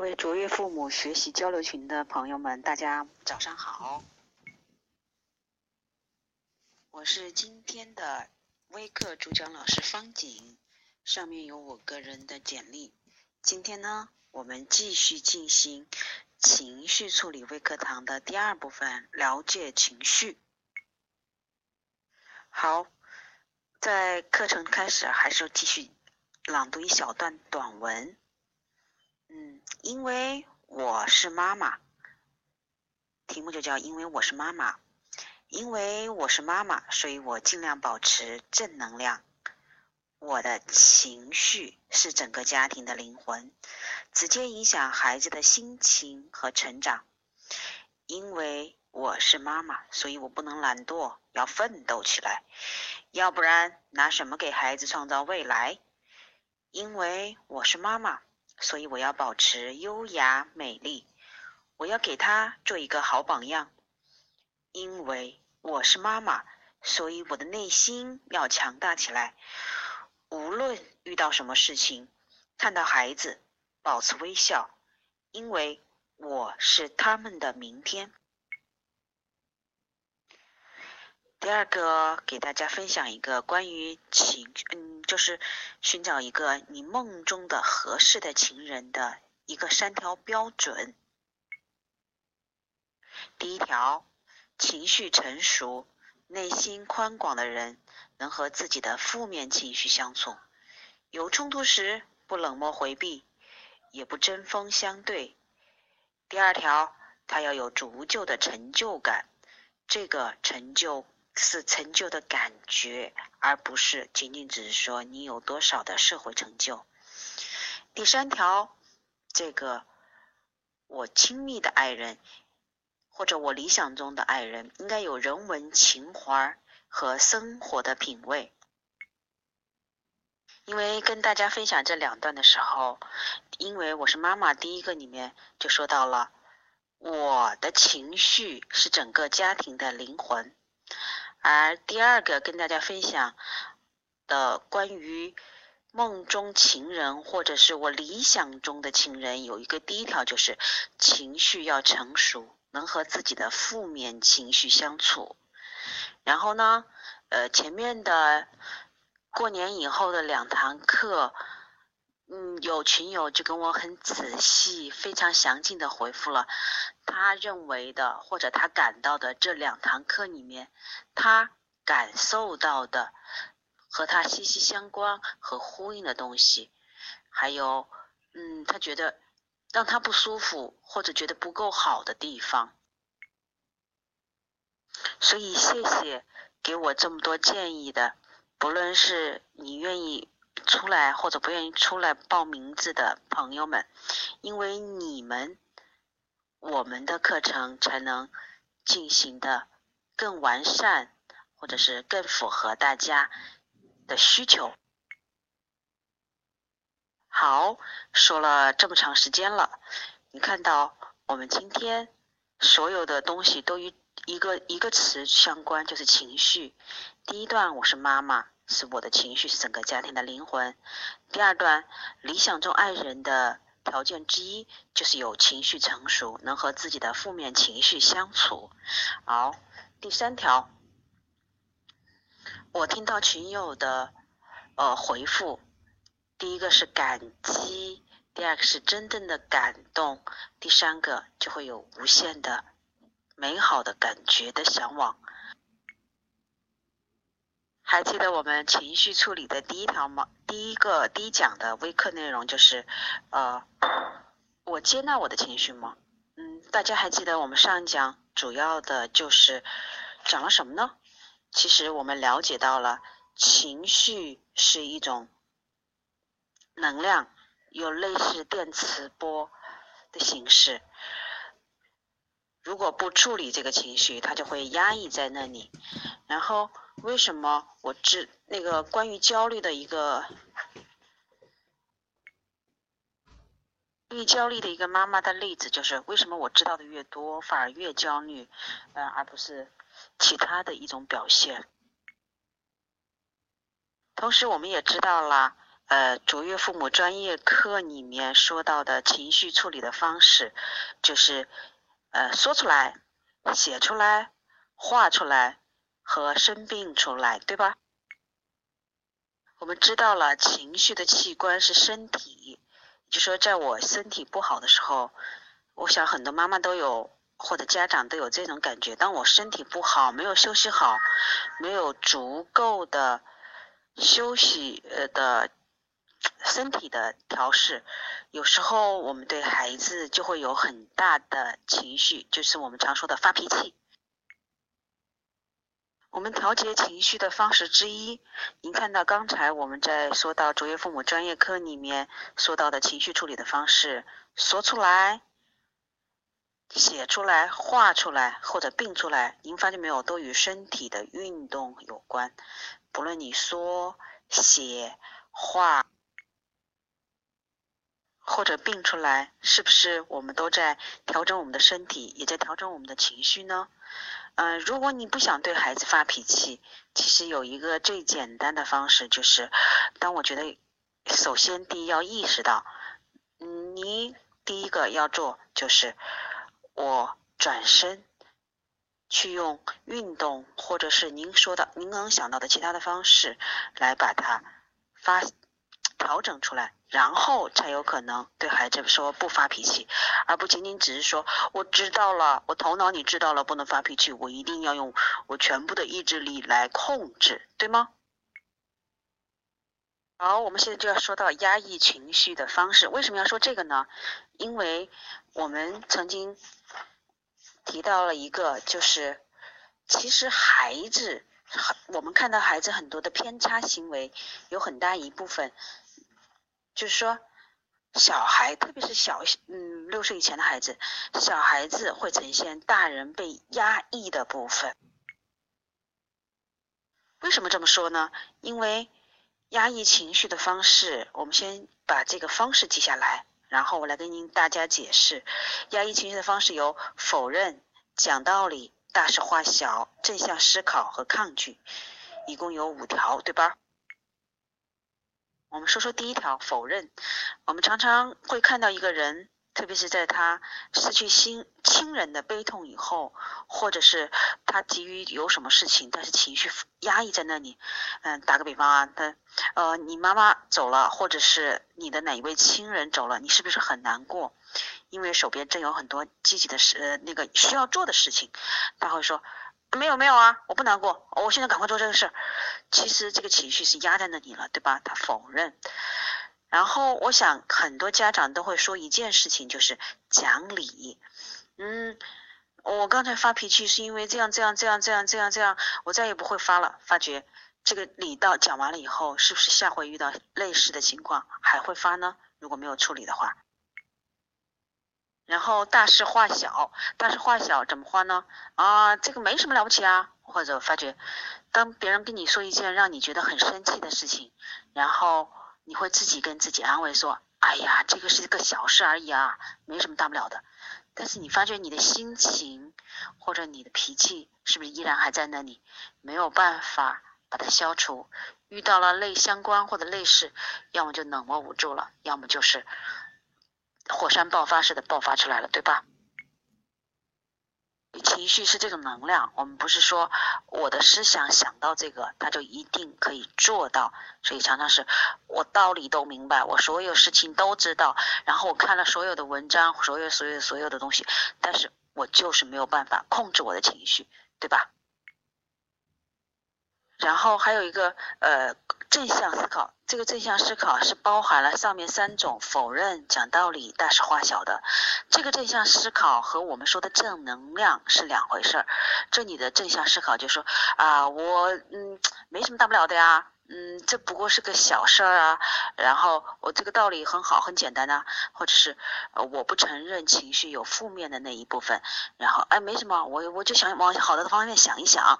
各位卓越父母学习交流群的朋友们，大家早上好！我是今天的微课主讲老师方景，上面有我个人的简历。今天呢，我们继续进行情绪处理微课堂的第二部分，了解情绪。好，在课程开始，还是继续朗读一小段短文。因为我是妈妈，题目就叫“因为我是妈妈”。因为我是妈妈，所以我尽量保持正能量。我的情绪是整个家庭的灵魂，直接影响孩子的心情和成长。因为我是妈妈，所以我不能懒惰，要奋斗起来，要不然拿什么给孩子创造未来？因为我是妈妈。所以我要保持优雅美丽，我要给他做一个好榜样。因为我是妈妈，所以我的内心要强大起来。无论遇到什么事情，看到孩子，保持微笑，因为我是他们的明天。第二个，给大家分享一个关于情，嗯，就是寻找一个你梦中的合适的情人的一个三条标准。第一条，情绪成熟、内心宽广的人，能和自己的负面情绪相处，有冲突时不冷漠回避，也不针锋相对。第二条，他要有足够的成就感，这个成就。是成就的感觉，而不是仅仅只是说你有多少的社会成就。第三条，这个我亲密的爱人或者我理想中的爱人，应该有人文情怀和生活的品味。因为跟大家分享这两段的时候，因为我是妈妈，第一个里面就说到了我的情绪是整个家庭的灵魂。而第二个跟大家分享的关于梦中情人或者是我理想中的情人，有一个第一条就是情绪要成熟，能和自己的负面情绪相处。然后呢，呃，前面的过年以后的两堂课。嗯，有群友就跟我很仔细、非常详尽的回复了，他认为的或者他感到的这两堂课里面，他感受到的和他息息相关和呼应的东西，还有，嗯，他觉得让他不舒服或者觉得不够好的地方，所以谢谢给我这么多建议的，不论是你愿意。出来或者不愿意出来报名字的朋友们，因为你们，我们的课程才能进行的更完善，或者是更符合大家的需求。好，说了这么长时间了，你看到我们今天所有的东西都与一个一个词相关，就是情绪。第一段，我是妈妈。是我的情绪是整个家庭的灵魂。第二段，理想中爱人的条件之一就是有情绪成熟，能和自己的负面情绪相处。好，第三条，我听到群友的呃回复，第一个是感激，第二个是真正的感动，第三个就会有无限的美好的感觉的向往。还记得我们情绪处理的第一条吗？第一个第一讲的微课内容就是，呃，我接纳我的情绪吗？嗯，大家还记得我们上一讲主要的就是讲了什么呢？其实我们了解到了，情绪是一种能量，有类似电磁波的形式。如果不处理这个情绪，它就会压抑在那里，然后。为什么我知那个关于焦虑的一个，关于焦虑的一个妈妈的例子，就是为什么我知道的越多，反而越焦虑，呃，而不是其他的一种表现。同时，我们也知道了，呃卓越父母专业课里面说到的情绪处理的方式，就是呃说出来、写出来、画出来和生病出来，对吧？我们知道了情绪的器官是身体，就说在我身体不好的时候，我想很多妈妈都有。或者家长都有这种感觉，当我身体不好，没有休息好，没有足够的休息呃的身体的调试，有时候我们对孩子就会有很大的情绪，就是我们常说的发脾气。我们调节情绪的方式之一，您看到刚才我们在说到卓越父母专业课里面说到的情绪处理的方式，说出来。写出来、画出来或者并出来，您发现没有，都与身体的运动有关。不论你说、写、画或者病出来，是不是我们都在调整我们的身体，也在调整我们的情绪呢？嗯，如果你不想对孩子发脾气，其实有一个最简单的方式，就是当我觉得，首先第一要意识到，嗯，你第一个要做就是。我转身去用运动，或者是您说的、您能想到的其他的方式，来把它发调整出来，然后才有可能对孩子说不发脾气，而不仅仅只是说我知道了，我头脑里知道了不能发脾气，我一定要用我全部的意志力来控制，对吗？好，我们现在就要说到压抑情绪的方式。为什么要说这个呢？因为我们曾经。提到了一个，就是其实孩子，我们看到孩子很多的偏差行为，有很大一部分，就是说小孩，特别是小嗯六岁以前的孩子，小孩子会呈现大人被压抑的部分。为什么这么说呢？因为压抑情绪的方式，我们先把这个方式记下来。然后我来跟您大家解释，压抑情绪的方式有否认、讲道理、大事化小、正向思考和抗拒，一共有五条，对吧？我们说说第一条，否认。我们常常会看到一个人。特别是在他失去亲亲人的悲痛以后，或者是他急于有什么事情，但是情绪压抑在那里。嗯，打个比方啊，他呃，你妈妈走了，或者是你的哪一位亲人走了，你是不是很难过？因为手边正有很多积极的事，呃，那个需要做的事情。他会说没有没有啊，我不难过，我现在赶快做这个事。其实这个情绪是压在那里了，对吧？他否认。然后我想很多家长都会说一件事情，就是讲理。嗯，我刚才发脾气是因为这样这样这样这样这样这样，我再也不会发了。发觉这个理到讲完了以后，是不是下回遇到类似的情况还会发呢？如果没有处理的话。然后大事化小，大事化小怎么化呢？啊，这个没什么了不起啊。或者发觉，当别人跟你说一件让你觉得很生气的事情，然后。你会自己跟自己安慰说：“哎呀，这个是一个小事而已啊，没什么大不了的。”但是你发觉你的心情或者你的脾气是不是依然还在那里，没有办法把它消除？遇到了类相关或者类似，要么就冷漠无助了，要么就是火山爆发式的爆发出来了，对吧？情绪是这种能量，我们不是说我的思想想到这个，他就一定可以做到。所以常常是我道理都明白，我所有事情都知道，然后我看了所有的文章，所有所有所有的东西，但是我就是没有办法控制我的情绪，对吧？然后还有一个呃正向思考，这个正向思考是包含了上面三种否认、讲道理、大事化小的。这个正向思考和我们说的正能量是两回事儿。这里的正向思考就说啊，我嗯没什么大不了的呀。嗯，这不过是个小事儿啊，然后我这个道理很好，很简单呐，或者是我不承认情绪有负面的那一部分，然后哎没什么，我我就想往好的方面想一想，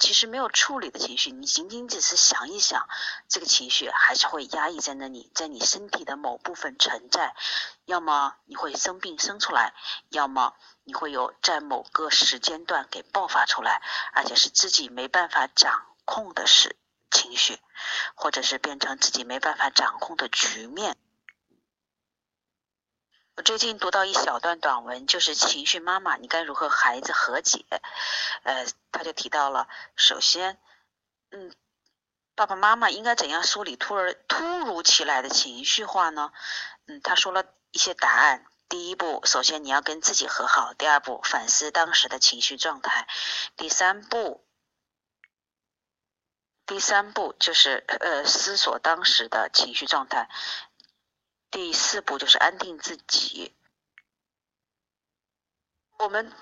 其实没有处理的情绪，你仅仅只是想一想，这个情绪还是会压抑在那里，在你身体的某部分存在，要么你会生病生出来，要么你会有在某个时间段给爆发出来，而且是自己没办法掌控的事。情绪，或者是变成自己没办法掌控的局面。我最近读到一小段短文，就是情绪妈妈，你该如何和孩子和解？呃，他就提到了，首先，嗯，爸爸妈妈应该怎样梳理突然突如其来的情绪化呢？嗯，他说了一些答案。第一步，首先你要跟自己和好；第二步，反思当时的情绪状态；第三步，第三步就是呃思索当时的情绪状态；第四步就是安定自己。我们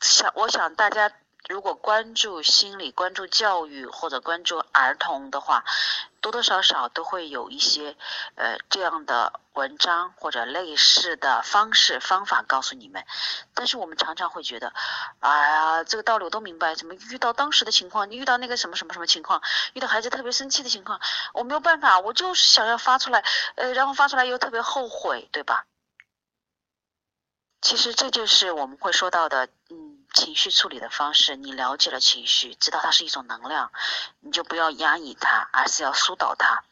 想，我想大家。如果关注心理、关注教育或者关注儿童的话，多多少少都会有一些呃这样的文章或者类似的方式方法告诉你们。但是我们常常会觉得，哎呀，这个道理我都明白，怎么遇到当时的情况，你遇到那个什么什么什么情况，遇到孩子特别生气的情况，我没有办法，我就是想要发出来，呃，然后发出来又特别后悔，对吧？其实这就是我们会说到的，嗯，情绪处理的方式。你了解了情绪，知道它是一种能量，你就不要压抑它，而是要疏导它。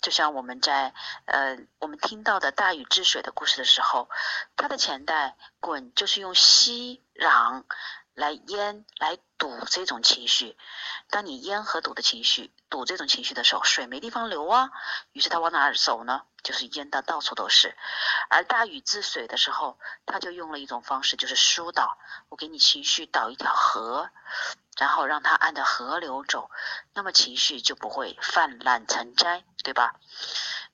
就像我们在呃，我们听到的大禹治水的故事的时候，他的前代鲧就是用息壤。来淹来堵这种情绪，当你淹和堵的情绪，堵这种情绪的时候，水没地方流啊，于是他往哪儿走呢？就是淹的到处都是。而大禹治水的时候，他就用了一种方式，就是疏导。我给你情绪导一条河，然后让它按着河流走，那么情绪就不会泛滥成灾，对吧？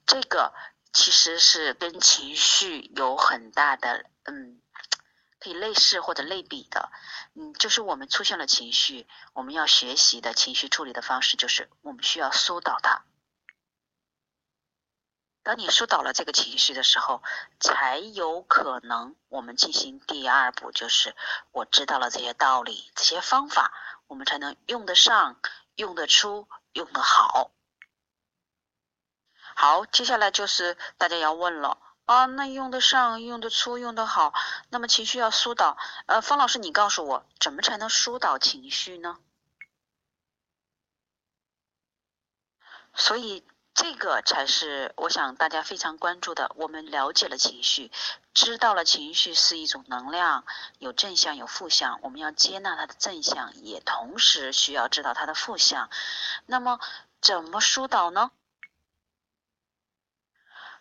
这个其实是跟情绪有很大的嗯。可以类似或者类比的，嗯，就是我们出现了情绪，我们要学习的情绪处理的方式，就是我们需要疏导它。当你疏导了这个情绪的时候，才有可能我们进行第二步，就是我知道了这些道理、这些方法，我们才能用得上、用得出、用得好。好，接下来就是大家要问了。啊，那用得上，用得出，用得好，那么情绪要疏导。呃，方老师，你告诉我，怎么才能疏导情绪呢？所以这个才是我想大家非常关注的。我们了解了情绪，知道了情绪是一种能量，有正向有负向，我们要接纳它的正向，也同时需要知道它的负向。那么怎么疏导呢？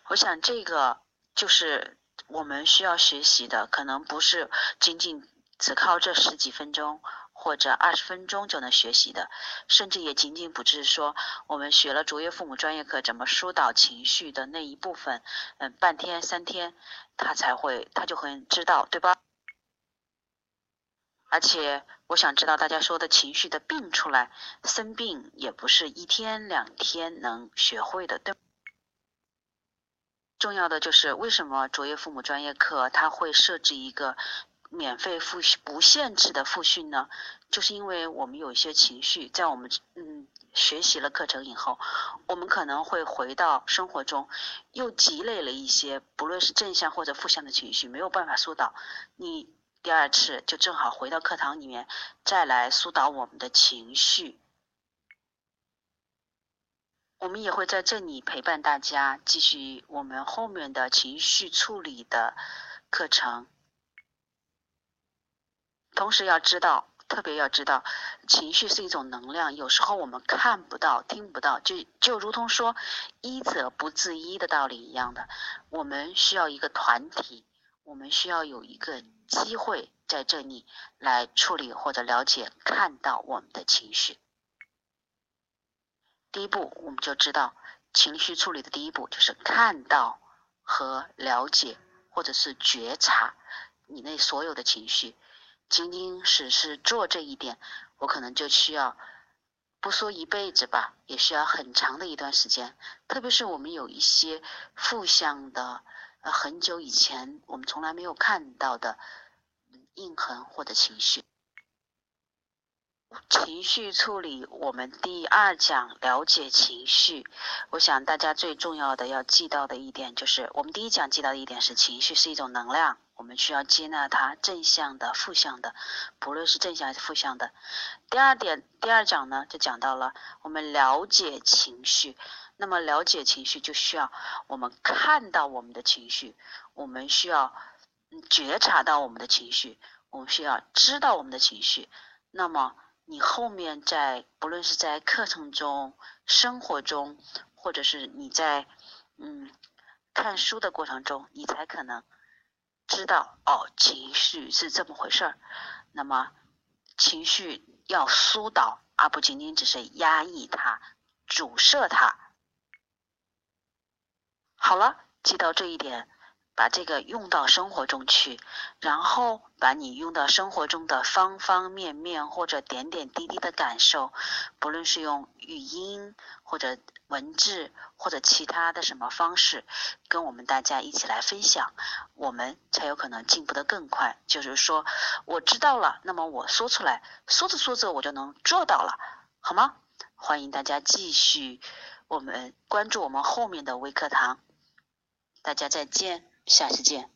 我想这个。就是我们需要学习的，可能不是仅仅只靠这十几分钟或者二十分钟就能学习的，甚至也仅仅不是说我们学了卓越父母专业课怎么疏导情绪的那一部分，嗯，半天三天他才会他就会知道，对吧？而且我想知道大家说的情绪的病出来，生病也不是一天两天能学会的，对。重要的就是为什么卓越父母专业课它会设置一个免费复、不限制的复训呢？就是因为我们有一些情绪，在我们嗯学习了课程以后，我们可能会回到生活中，又积累了一些不论是正向或者负向的情绪，没有办法疏导。你第二次就正好回到课堂里面，再来疏导我们的情绪。我们也会在这里陪伴大家，继续我们后面的情绪处理的课程。同时要知道，特别要知道，情绪是一种能量，有时候我们看不到、听不到，就就如同说“医者不自医”的道理一样的。我们需要一个团体，我们需要有一个机会在这里来处理或者了解、看到我们的情绪。第一步，我们就知道情绪处理的第一步就是看到和了解，或者是觉察你那所有的情绪。仅仅只是做这一点，我可能就需要不说一辈子吧，也需要很长的一段时间。特别是我们有一些负向的，呃，很久以前我们从来没有看到的印痕或者情绪。情绪处理，我们第二讲了解情绪。我想大家最重要的要记到的一点就是，我们第一讲记到的一点是，情绪是一种能量，我们需要接纳它，正向的、负向的，不论是正向还是负向的。第二点，第二讲呢就讲到了我们了解情绪。那么了解情绪，就需要我们看到我们的情绪，我们需要觉察到我们的情绪，我们需要知道我们的情绪。那么你后面在不论是在课程中、生活中，或者是你在嗯看书的过程中，你才可能知道哦，情绪是这么回事儿。那么情绪要疏导，而不仅仅只是压抑它、阻塞它。好了，记到这一点。把这个用到生活中去，然后把你用到生活中的方方面面或者点点滴滴的感受，不论是用语音或者文字或者其他的什么方式，跟我们大家一起来分享，我们才有可能进步的更快。就是说，我知道了，那么我说出来，说着说着我就能做到了，好吗？欢迎大家继续我们关注我们后面的微课堂，大家再见。下次见。